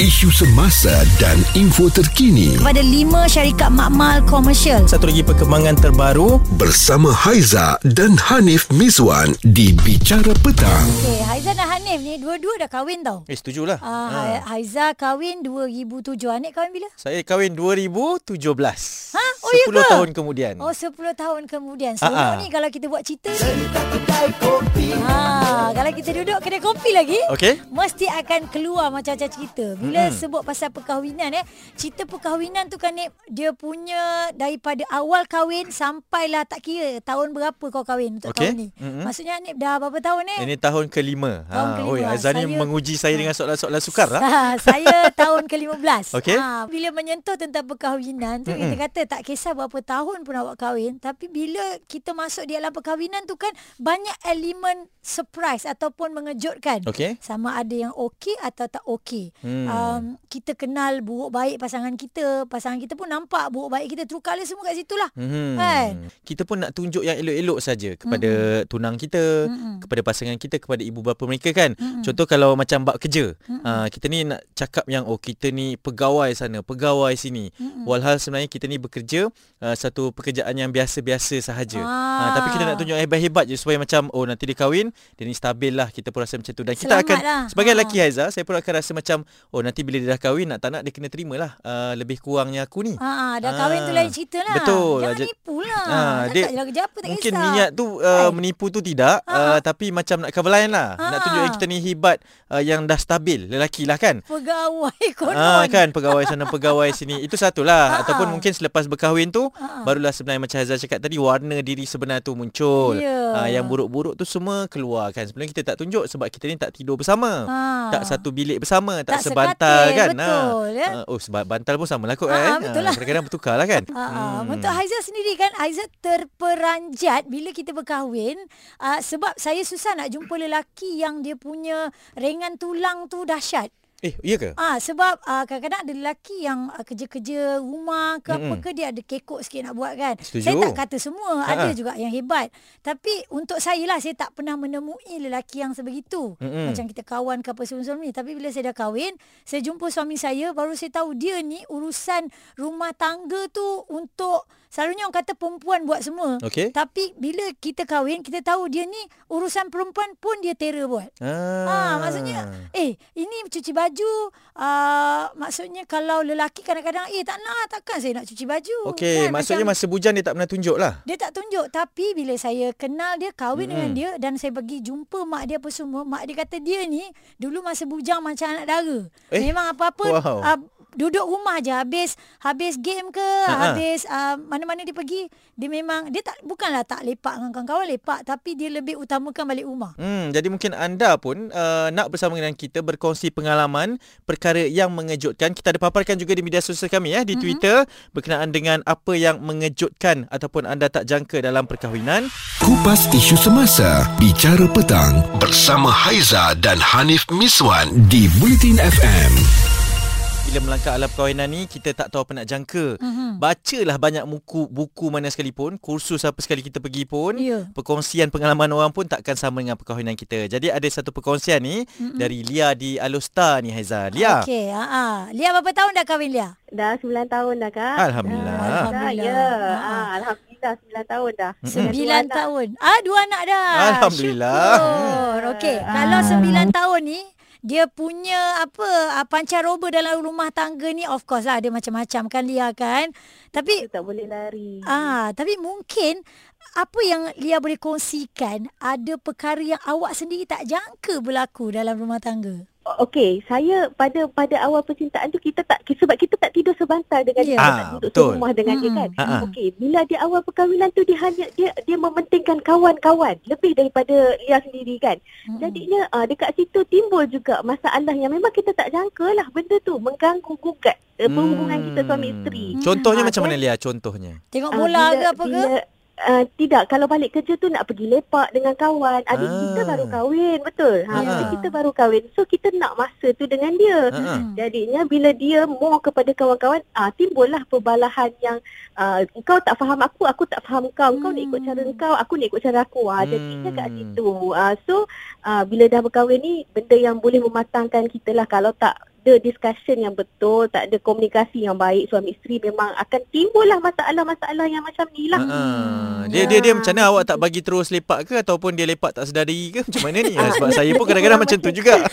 isu semasa dan info terkini kepada lima syarikat makmal komersial. Satu lagi perkembangan terbaru bersama Haiza dan Hanif Miswan di Bicara Petang. Okey, Haiza dan Hanif ni dua-dua dah kahwin tau. Eh setujulah Uh, ha. Haiza kahwin 2007. Hanif kahwin bila? Saya kahwin 2017 Ha? Oh, ya 10 ke? tahun kemudian Oh 10 tahun kemudian Ah, Seronok ah. ni kalau kita buat cerita ha, Kalau kita duduk kedai kopi lagi Okey. Mesti akan keluar macam-macam cerita Bila mm-hmm. sebut pasal perkahwinan eh Cerita perkahwinan tu kan Dia punya Daripada awal kahwin Sampailah tak kira Tahun berapa kau kahwin untuk Okey. tahun ni Mm-mm. Maksudnya Nik dah berapa tahun eh Ini tahun kelima Tahun kelima. Oi, Azan ni Saya- menguji saya dengan soalan-soalan sukar lah Ha, saya tahun ke-15. Okey. Ha, bila menyentuh tentang perkahwinan tu Mm-mm. kita kata tak kisah berapa tahun pun awak kahwin tapi bila kita masuk di dalam perkahwinan tu kan banyak elemen surprise ataupun mengejutkan. Okey. Sama ada yang okey atau tak okey. Hmm. Um, kita kenal buruk baik pasangan kita, pasangan kita pun nampak buruk baik kita true colour semua kat situ lah. Hmm. Kan? Kita pun nak tunjuk yang elok-elok saja kepada mm tunang kita, Mm-mm. kepada pasangan kita, kepada ibu bapa mereka kan. Mm-mm. Contoh kalau macam bab kerja, uh, kita ni nak cakap yang oh kita ni pegawai sana, pegawai sini. Mm-mm. Walhal sebenarnya kita ni bekerja uh, satu pekerjaan yang biasa-biasa sahaja. Ah. Uh, tapi kita nak tunjuk hebat-hebat je supaya macam oh nanti dia kahwin, dia ni stabil lah. Kita pun rasa macam tu dan kita Selamat akan lah. sebagai Ah. lelaki Haiza, saya pun akan rasa macam oh nanti bila dia dah kahwin nak tak nak dia kena terimalah uh, lebih kurangnya aku ni. Ha, dah kahwin tu Ah, lain cerita lah. betul. Jangan Jadi- nipu lah. Ah, Cakap dia- lah kerja apa tak Mungkin kisah. niat tu uh, menipu tu tidak Ha, uh, tapi macam nak cover line lah. Ha. Nak tunjuk yang kita ni hebat uh, yang dah stabil lelaki lah kan. Pegawai konon. Ah kan pegawai sana pegawai sini itu satulah Ha, ataupun ha. mungkin selepas berkahwin tu Ha. barulah sebenarnya macam Hazal cakap tadi warna diri sebenar tu muncul. Ya. Ah, yang buruk-buruk tu semua keluar kan. Sebenarnya kita tak tunjuk sebab kita ni tak tidur bersama. Ha. Tak satu bilik bersama, tak, Tak sebantal sekatil, kan. betul, ya. Ah, oh sebab bantal pun sama lah kot Ha, kan. betul lah. kadang-kadang bertukar lah kan. Ha, hmm. Untuk Haiza sendiri kan Haiza terperanjat bila kita berkahwin uh, sebab saya susah nak jumpa lelaki yang dia punya ringan tulang tu dahsyat. Eh, iya ke? Ah sebab uh, kadang-kadang ada lelaki yang uh, kerja-kerja rumah ke apa ke dia ada kekok sikit nak buat kan. Setuju. Saya tak kata semua, Ha-ha. ada juga yang hebat. Tapi untuk saya lah saya tak pernah menemui lelaki yang sebegitu. Mm-mm. Macam kita kawan ke apa sebelum-sebelum ni. Tapi bila saya dah kahwin, saya jumpa suami saya baru saya tahu dia ni urusan rumah tangga tu untuk selalunya orang kata perempuan buat semua. Okey. Tapi bila kita kahwin, kita tahu dia ni urusan perempuan pun dia terror buat. Ah. Ha, maksudnya eh ini cuci baju uh, maksudnya kalau lelaki kadang-kadang eh tak nak takkan saya nak cuci baju. Okey, Kan, maksudnya macam, masa bujang dia tak pernah tunjuk lah. dia tak tunjuk tapi bila saya kenal dia kahwin Mm-mm. dengan dia dan saya pergi jumpa mak dia apa semua mak dia kata dia ni dulu masa bujang macam anak dara. Eh, Memang apa-apa wow. uh, duduk rumah je habis habis game ke Ha-ha. habis uh, mana-mana dia pergi dia memang dia tak bukanlah tak lepak dengan kawan-kawan lepak tapi dia lebih utamakan balik rumah. Hmm, jadi mungkin anda pun uh, nak bersama dengan kita berkongsi pengalaman perkara yang mengejutkan. Kita ada paparkan juga di media sosial kami ya di mm-hmm. Twitter berkenaan dengan apa yang mengejutkan ataupun anda tak jangka dalam perkahwinan. Kupas isu semasa Bicara Petang bersama Haiza dan Hanif Miswan di Bulletin FM. Bila melangkah alam perkahwinan ni kita tak tahu apa nak jangka. Mhm. Bacalah banyak buku buku mana sekalipun, kursus apa sekali kita pergi pun, Ya. perkongsian pengalaman orang pun takkan sama dengan perkahwinan kita. Jadi ada satu perkongsian ni mm-hmm. dari Lia di Alostar ni Haiza. Lia. Okey, ha. Lia berapa tahun dah kahwin Lia? Dah 9 tahun dah kak. Alhamdulillah. Ah, Alhamdulillah. dah, Ya. Ha. Ah, Alhamdulillah 9 tahun dah. Sembilan anak. tahun. Ah, dua anak dah. Alhamdulillah. Syukur. Okey, kalau sembilan tahun ni dia punya apa ah, pancaroba dalam rumah tangga ni of course lah ada macam-macam kan Lia kan. Tapi Kita tak boleh lari. ah tapi mungkin apa yang Lia boleh kongsikan ada perkara yang awak sendiri tak jangka berlaku dalam rumah tangga. Okey, saya pada pada awal percintaan tu kita tak sebab kita sebantal dengan Ya. dia, Ah, duduk betul. serumah dengan dia Mm-mm. kan. Ha, ha. Okey, bila di awal perkahwinan tu dia hanya dia dia mementingkan kawan-kawan lebih daripada Lia sendiri kan. Mm-mm. Jadinya uh, dekat situ timbul juga masalah yang memang kita tak jangka lah benda tu mengganggu gugat uh, perhubungan kita suami isteri. Hmm. Contohnya Ah, macam mana? Lia contohnya? Tengok Ah, bola bila- ke apa ke? bila, Uh, tidak, kalau balik kerja tu nak pergi lepak dengan kawan. Adik Ah. kita baru kahwin, betul. Ha, Ah. adik kita baru kahwin. So kita nak masa tu dengan dia. Ha. Hmm. Jadinya bila dia more kepada kawan-kawan, ah timbullah perbalahan yang ah, kau tak faham aku, aku tak faham kau. Kau nak ikut cara Hmm. kau, aku nak ikut cara aku. Ah jadinya kat Hmm. situ. Ah so ah, bila dah berkahwin ni benda yang boleh mematangkan kita lah kalau tak ada discussion yang betul, tak ada komunikasi yang baik suami isteri memang akan timbullah masalah-masalah yang macam ni lah. Uh, dia dia dia macam mana awak tak bagi terus lepak ke ataupun dia lepak tak sedar diri ke macam mana ni? Ah, Sebab saya pun kadang-kadang macam tu juga.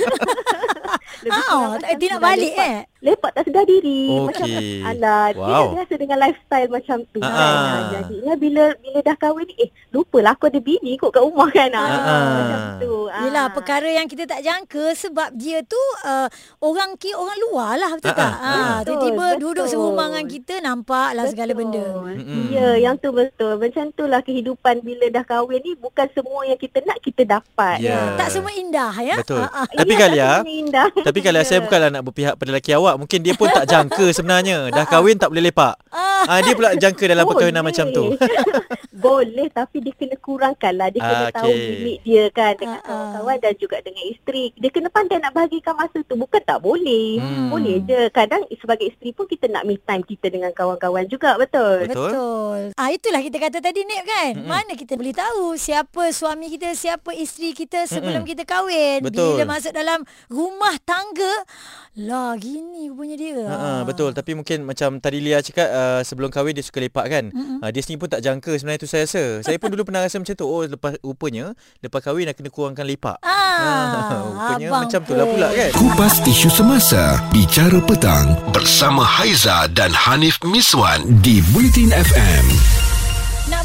Lebih Ah, kurang tak- nak sedar balik, lepak. eh? Lepak tak sedar diri. Okey. Macam alah, dia Wow. dah biasa dengan lifestyle macam tu Ah, kan. Ah, Jadinya bila bila dah kahwin ni, eh lupalah aku ada bini kot kat rumah kan. Ah, ah. Macam tu. Ah. Yelah perkara yang kita tak jangka sebab dia tu uh, orang ki orang luar lah betul Ah, tak? Ha, Betul, tiba-tiba betul. duduk serumah dengan kita nampak lah segala benda. Mm-mm. Ya, yang tu betul. Macam tu lah kehidupan bila dah kahwin ni bukan semua yang kita nak kita dapat. Ya. Tak semua indah ya. Betul. Ah. Tapi Ya, kali tak ya, semua indah. tapi kalau saya Ya. bukanlah nak berpihak pada lelaki awak, mungkin dia pun tak jangka sebenarnya. Dah kahwin tak boleh lepak. Ah dia pula jangka dalam perkahwinan Boleh. macam tu. Boleh tapi dia kena kurangkan lah. Dia kena Ah, tahu limit dia kan dengan Ah, ah. kawan-kawan dan juga dengan isteri. Dia kena pandai nak bahagikan masa tu. Bukan tak boleh. Hmm. Boleh je. Kadang sebagai isteri pun kita nak me time kita dengan kawan-kawan juga. Betul. Betul. Betul. Ah itulah kita kata tadi Nip kan. Mm-mm. Mana kita boleh tahu siapa suami kita, siapa isteri kita sebelum Mm-mm. kita kahwin. Betul. Bila masuk dalam rumah tangga, lah gini rupanya dia. Ha, ha, betul tapi mungkin macam tadi Lia cakap uh, sebelum kahwin dia suka lepak kan. Mm-mm. Uh, dia sendiri pun tak jangka sebenarnya tu saya rasa. Saya pun dulu pernah rasa macam tu. Oh lepas rupanya lepas kahwin dah kena kurangkan lepak. Ah, rupanya abang macam tu lah pula kan. Kupas isu semasa Bicara petang Bersama Haiza dan Hanif Miswan Di Bulletin FM Nak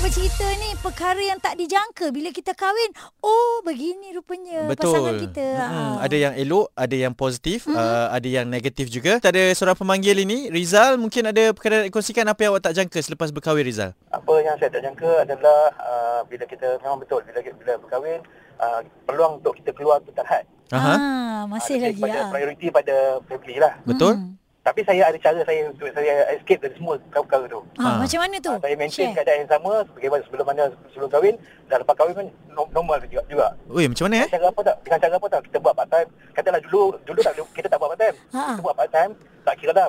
bercerita ni perkara yang tak dijangka bila kita kahwin. Oh, begini rupanya Betul. pasangan kita. Ah. Ada yang elok, ada yang positif, uh, ada yang negatif juga. Kita ada seorang pemanggil ini, Rizal. Mungkin ada perkara nak kongsikan apa yang awak tak jangka selepas berkahwin Rizal. apa yang saya tak jangka adalah uh, bila kita memang betul bila bila berkahwin uh, peluang untuk kita keluar tu tak had. Aha. Ah, masih Ah, lagi pada ya. prioriti pada family lah. Betul? Mm. Tapi saya ada cara saya untuk saya escape dari semua perkara tu. Ah, Ah. macam mana tu? Uh, saya maintain Share. keadaan yang sama sebagaimana sebelum mana sebelum kahwin dan lepas kahwin pun no- normal juga. juga. Oi, macam mana eh? Dengan cara apa tak? Dengan cara apa tak? Kita buat part time. Katalah dulu dulu tak kita tak buat part time. Ha. Kita buat part time tak kira dah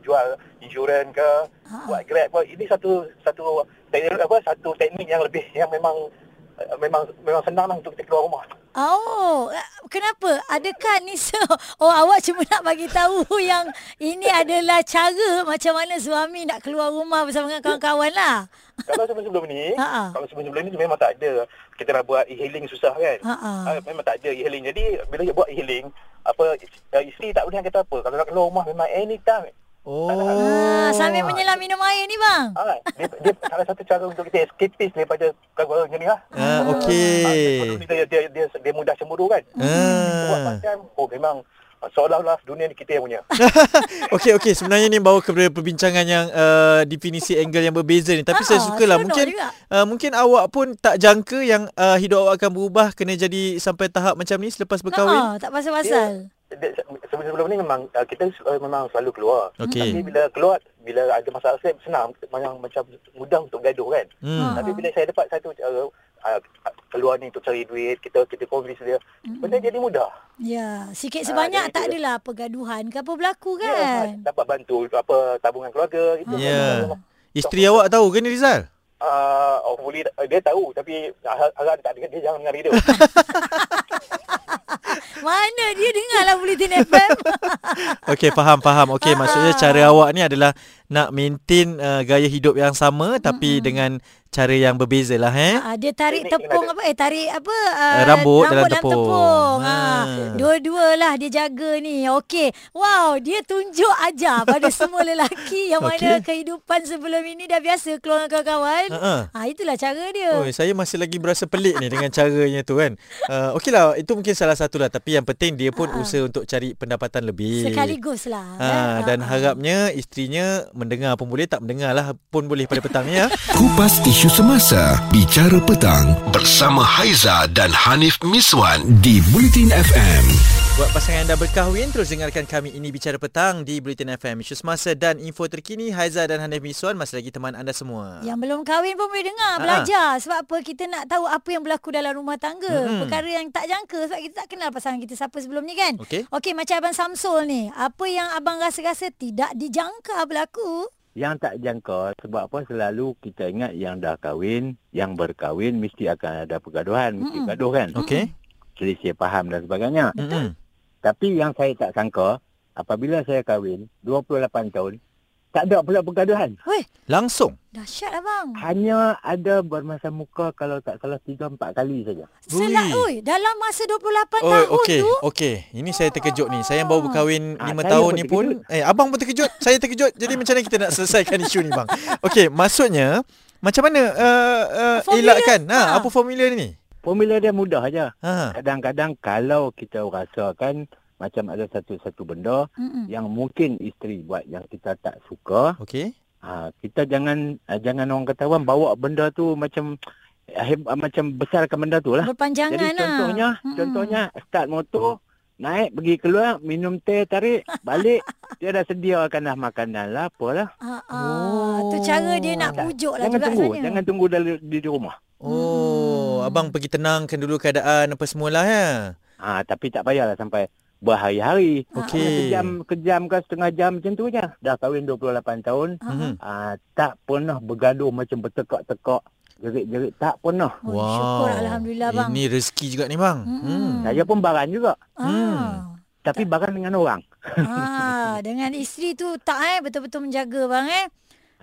jual insurans ke, Ha. buat grab ke. Ini satu satu teknik apa satu teknik yang lebih yang memang uh, memang memang senang lah untuk kita keluar rumah. Oh, eh, kenapa? Adakah Nisa? Oh, awak cuma nak bagi tahu yang ini adalah cara macam mana suami nak keluar rumah bersama dengan kawan-kawan lah. kalau sebelum-sebelum ni, Ha-ha. kalau sebelum-sebelum ni memang tak ada. Kita nak buat e-hailing susah kan. Ha-ha. Ah, memang tak ada e-hailing. Jadi bila dia buat e-hailing, apa uh, isteri tak boleh kata apa. Kalau nak keluar rumah memang anytime. Oh. Ah, sambil menyelam minum air ni bang. Ah, dia, dia salah satu cara untuk kita escapist daripada perkara macam ni lah. Ah, Ah, okey. dia, dia, dia, dia mudah cemburu kan. Kita buat Ah. macam, oh memang ah, seolah-olah dunia ni kita yang punya. Okey okey sebenarnya ni bawa kepada perbincangan yang uh, definisi angle yang berbeza ni tapi Ah, saya sukalah seronok mungkin juga. uh, mungkin awak pun tak jangka yang uh, hidup awak akan berubah kena jadi sampai tahap macam ni selepas berkahwin. Ah, tak pasal-pasal. Dia- Sebelum-sebelum ni memang uh, kita uh, memang selalu keluar. Okey. Tapi bila keluar, bila ada masalah saya senang macam macam mudah untuk gaduh kan. Hmm. Tapi bila saya dapat satu cara uh, keluar ni untuk cari duit, kita kita convince dia, benda jadi mudah. Ya, sikit Ah, sebanyak jadi tak adalah pergaduhan ke apa berlaku Ya, kan. dapat bantu apa tabungan keluarga itu. Ya. Isteri awak tahu ke ni Rizal? Uh, hopefully uh, dia tahu tapi harap tak dengar dia jangan dengar radio. Mana dia dengar lah Bulletin FM. Okey faham faham. Okey Ah. maksudnya cara awak ni adalah nak maintain uh, gaya hidup yang sama tapi dengan cara yang berbeza lah eh. Ah, dia tarik tepung apa eh tarik apa Eh, rambut dalam dalam tepung. tepung. Ha. Ah, dua-dualah dia jaga ni. Okey. Wow, dia tunjuk aja pada semua lelaki yang mana Okey. kehidupan sebelum ini dah biasa keluar dengan kawan-kawan. Ha, ha. Ah, itulah cara dia. Oh, saya masih lagi berasa pelik ni dengan caranya tu kan. Uh, Okeylah, itu mungkin salah satu lah. Tapi yang penting dia pun Ha. usaha untuk cari pendapatan lebih. Sekaligus lah. Ha, eh. dan Ah, ah. harapnya isterinya mendengar pun boleh, tak mendengar lah pun boleh pada petang ni ya. Kupas isu semasa Bicara petang Bersama Haiza dan Hanif Miswan Di Bulletin FM Buat pasangan anda berkahwin, terus dengarkan kami ini Bicara Petang di Bulletin FM. Isu semasa dan info terkini, Haiza dan Hanif Miswan masih lagi teman anda semua. Yang belum kahwin pun boleh dengar, Ha. belajar. Sebab apa? Kita nak tahu apa yang berlaku dalam rumah tangga. Mm-mm. Perkara yang tak jangka sebab kita tak kenal pasangan kita siapa sebelum ni kan. Okey. Okey, macam Abang Samsul ni. Apa yang abang rasa-rasa tidak dijangka berlaku? Yang tak jangka sebab apa selalu kita ingat yang dah kahwin, yang berkahwin mesti akan ada pergaduhan, mesti Mm-mm. gaduh kan. Okey. Selisih faham dan sebagainya. Mm-mm. Tapi yang saya tak sangka, apabila saya kahwin 28 tahun, tak ada pula pergaduhan. Weh, Langsung. dahsyat abang. Hanya ada bermasa muka kalau tak salah 3 4 kali saja. Selak oi, dalam masa 28 Oh, tahun okey. tu. Okey. Ini saya terkejut ni. Saya yang baru berkahwin Ah, 5 saya tahun pun ni pun eh abang pun terkejut. saya terkejut. Jadi macam mana kita nak selesaikan isu ni bang? Okey, maksudnya macam mana uh, uh, Formula? elakkan? Ha, Ha. apa formula ni? Formula dia mudah aja. Ha. Kadang-kadang kalau kita rasakan macam ada satu-satu benda Mm-mm. yang mungkin isteri buat yang kita tak suka, Okey. ha, kita jangan ah, jangan orang kata orang bawa benda tu macam eh, macam besarkan benda tu lah. Berpanjangan Jadi lah. contohnya, Mm-mm. contohnya start motor, naik pergi keluar, minum teh, tarik, balik, dia dah sediakan dah makanan lah, apalah. Ah, ah. Tu cara dia nak Tak. pujuk lah Jangan juga tunggu, sebenarnya. jangan tunggu di, di, di rumah. Oh, Hmm. abang pergi tenangkan dulu keadaan apa semualah ya. Ha, tapi tak payahlah sampai berhari-hari. Okey. Hanya Sejam, kejam ke setengah jam macam tu je. Dah kahwin 28 tahun, Ah, ah. Mhm. ha, tak pernah bergaduh macam bertekak-tekak, jerit-jerit, tak pernah. Oh, syukur Alhamdulillah bang. Ini rezeki juga ni bang. Mm-mm. Hmm. Saya pun baran juga, Ah. tapi baran dengan orang. ah, dengan isteri tu tak eh betul-betul menjaga bang eh.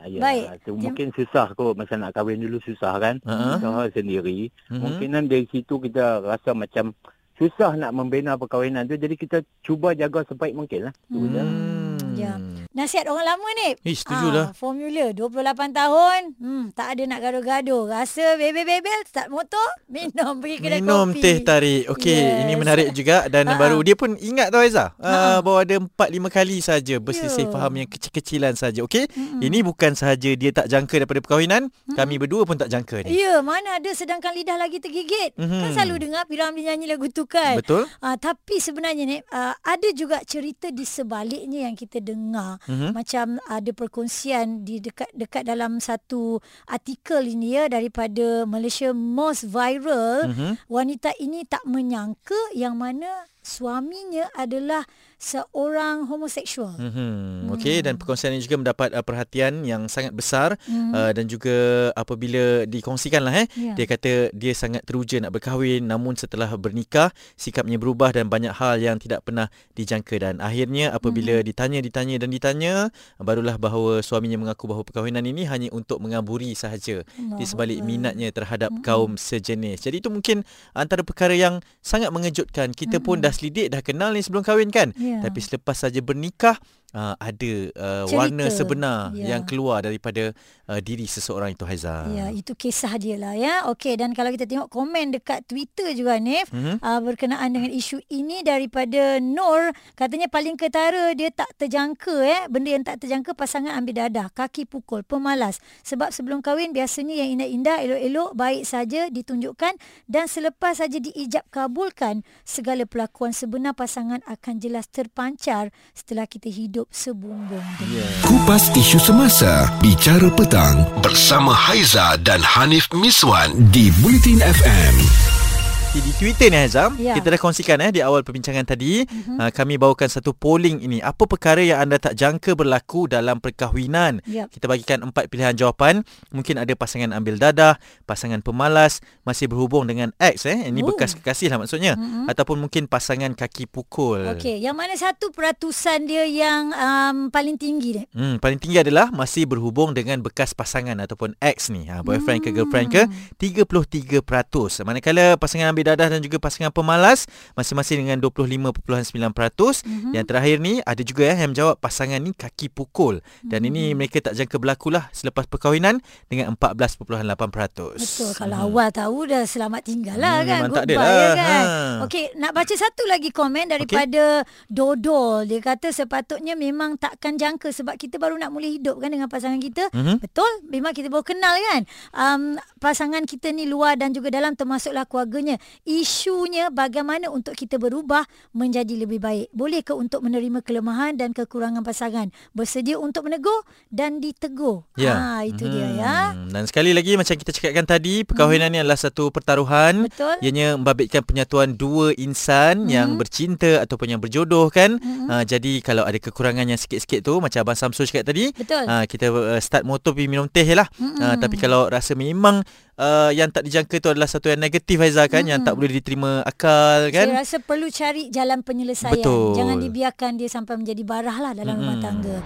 Ya, Baik. Tu mungkin susah kot masa nak kahwin dulu susah kan. Usaha sendiri. Mhm. Mungkinan dari situ kita rasa macam susah nak membina perkahwinan tu. Jadi kita cuba jaga sebaik mungkin lah. Hmm. Ya. Nasihat orang lama ni. Eh, setujulah. Ah, formula 28 tahun, hmm, tak ada nak gaduh-gaduh. Rasa bebel-bebel, start motor, minum pergi kedai Minum kopi. teh tarik. Okey, Yes. ini menarik juga dan Ha-ha. baru dia pun ingat tau Aiza. Uh, Ha-ha. bahawa ada 4 5 kali saja berselisih Ya. faham yang kecil-kecilan saja. Okey. Mm-mm. Ini bukan sahaja dia tak jangka daripada perkahwinan, kami berdua pun tak jangka ni. Ya, mana ada sedangkan lidah lagi tergigit. Mhm. Kan selalu dengar Piramli nyanyi lagu tu kan. Betul? Uh, tapi sebenarnya ni uh, ada juga cerita di sebaliknya yang kita dengar. Mhm. Macam ada perkongsian di dekat dekat dalam satu artikel ini ya daripada Malaysia Most Viral. Mhm. Wanita ini tak menyangka yang mana suaminya adalah seorang homoseksual. Mhm. Okey dan perkongsian ini juga mendapat uh, perhatian yang sangat besar Mhm. uh, dan juga apabila dikongsikan lah eh Ya. dia kata dia sangat teruja nak berkahwin namun setelah bernikah sikapnya berubah dan banyak hal yang tidak pernah dijangka dan akhirnya apabila Mhm. ditanya ditanya dan ditanya barulah bahawa suaminya mengaku bahawa perkahwinan ini hanya untuk mengaburi sahaja di sebalik Allahu minatnya terhadap Mhm. kaum sejenis. Jadi itu mungkin antara perkara yang sangat mengejutkan. Kita pun Mhm. dah selidik dah kenal ni sebelum kahwin kan? Tapi selepas saja bernikah uh, ada uh, Cerita. warna sebenar Ya. yang keluar daripada uh, diri seseorang itu Haiza. Ya, itu kisah dia lah ya. Okey, dan kalau kita tengok komen dekat Twitter juga Nif, Mhm. uh, berkenaan dengan isu ini daripada Nur, katanya paling ketara dia tak terjangka eh, benda yang tak terjangka pasangan ambil dadah, kaki pukul, pemalas. Sebab sebelum kahwin biasanya yang indah-indah, elok-elok, baik saja ditunjukkan dan selepas saja diijab kabulkan, segala pelakuan sebenar pasangan akan jelas terpancar setelah kita hidup sebumbung dengan. Kupas isu semasa, bicara petang bersama Haiza dan Hanif Miswan di Bulletin FM. Di, di Twitter ni Hazam, Ya. kita dah kongsikan eh di awal perbincangan tadi, Mhm. uh, kami bawakan satu polling ini. Apa perkara yang anda tak jangka berlaku dalam perkahwinan? Yep. Kita bagikan empat pilihan jawapan. Mungkin ada pasangan ambil dadah, pasangan pemalas, masih berhubung dengan ex eh. Ini Oh. bekas kekasih lah maksudnya. Mhm. Ataupun mungkin pasangan kaki pukul. Okey, yang mana satu peratusan dia yang um, paling tinggi dia? Hmm, paling tinggi adalah masih berhubung dengan bekas pasangan ataupun ex ni. Ha, boyfriend ke girlfriend ke 33%. Manakala pasangan ambil dadah dan juga pasangan pemalas masing-masing dengan 25.9%. Mhm. Yang terakhir ni ada juga eh, yang menjawab pasangan ni kaki pukul. Dan ini mereka tak jangka berlaku lah selepas perkahwinan dengan 14.8%. Betul. Kalau awal tahu dah selamat tinggal lah Hmm, kan. memang tak ada Goodbye lah. kan. Ha. Okey, nak baca satu lagi komen daripada Dodol. Dia kata sepatutnya memang takkan jangka sebab kita baru nak mula hidup kan dengan pasangan kita. Mhm. Betul? Memang kita baru kenal kan. Um, pasangan kita ni luar dan juga dalam termasuklah keluarganya. Isunya bagaimana untuk kita berubah menjadi lebih baik. Boleh ke untuk menerima kelemahan dan kekurangan pasangan? Bersedia untuk menegur dan ditegur. Ya. Ha, itu dia ya. Hmm, Dan sekali lagi macam kita cakapkan tadi, perkahwinan ni adalah satu pertaruhan. Betul. Ianya membabitkan penyatuan dua insan yang bercinta ataupun yang berjodoh kan. Uh, jadi kalau ada kekurangan yang sikit-sikit tu macam Abang Samsul cakap tadi, Betul. uh, kita uh, start motor pergi minum teh lah. Uh, tapi kalau rasa memang uh, yang tak dijangka tu adalah satu yang negatif Haiza kan yang tak boleh diterima akal kan. Saya rasa perlu cari jalan penyelesaian. Betul. Jangan dibiarkan dia sampai menjadi barah lah dalam rumah tangga.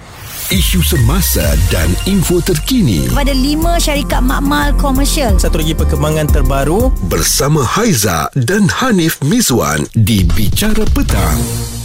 Isu semasa dan info terkini Kepada lima syarikat makmal komersial. Satu lagi perkembangan terbaru bersama Haiza dan Hanif Miswan di Bicara Petang.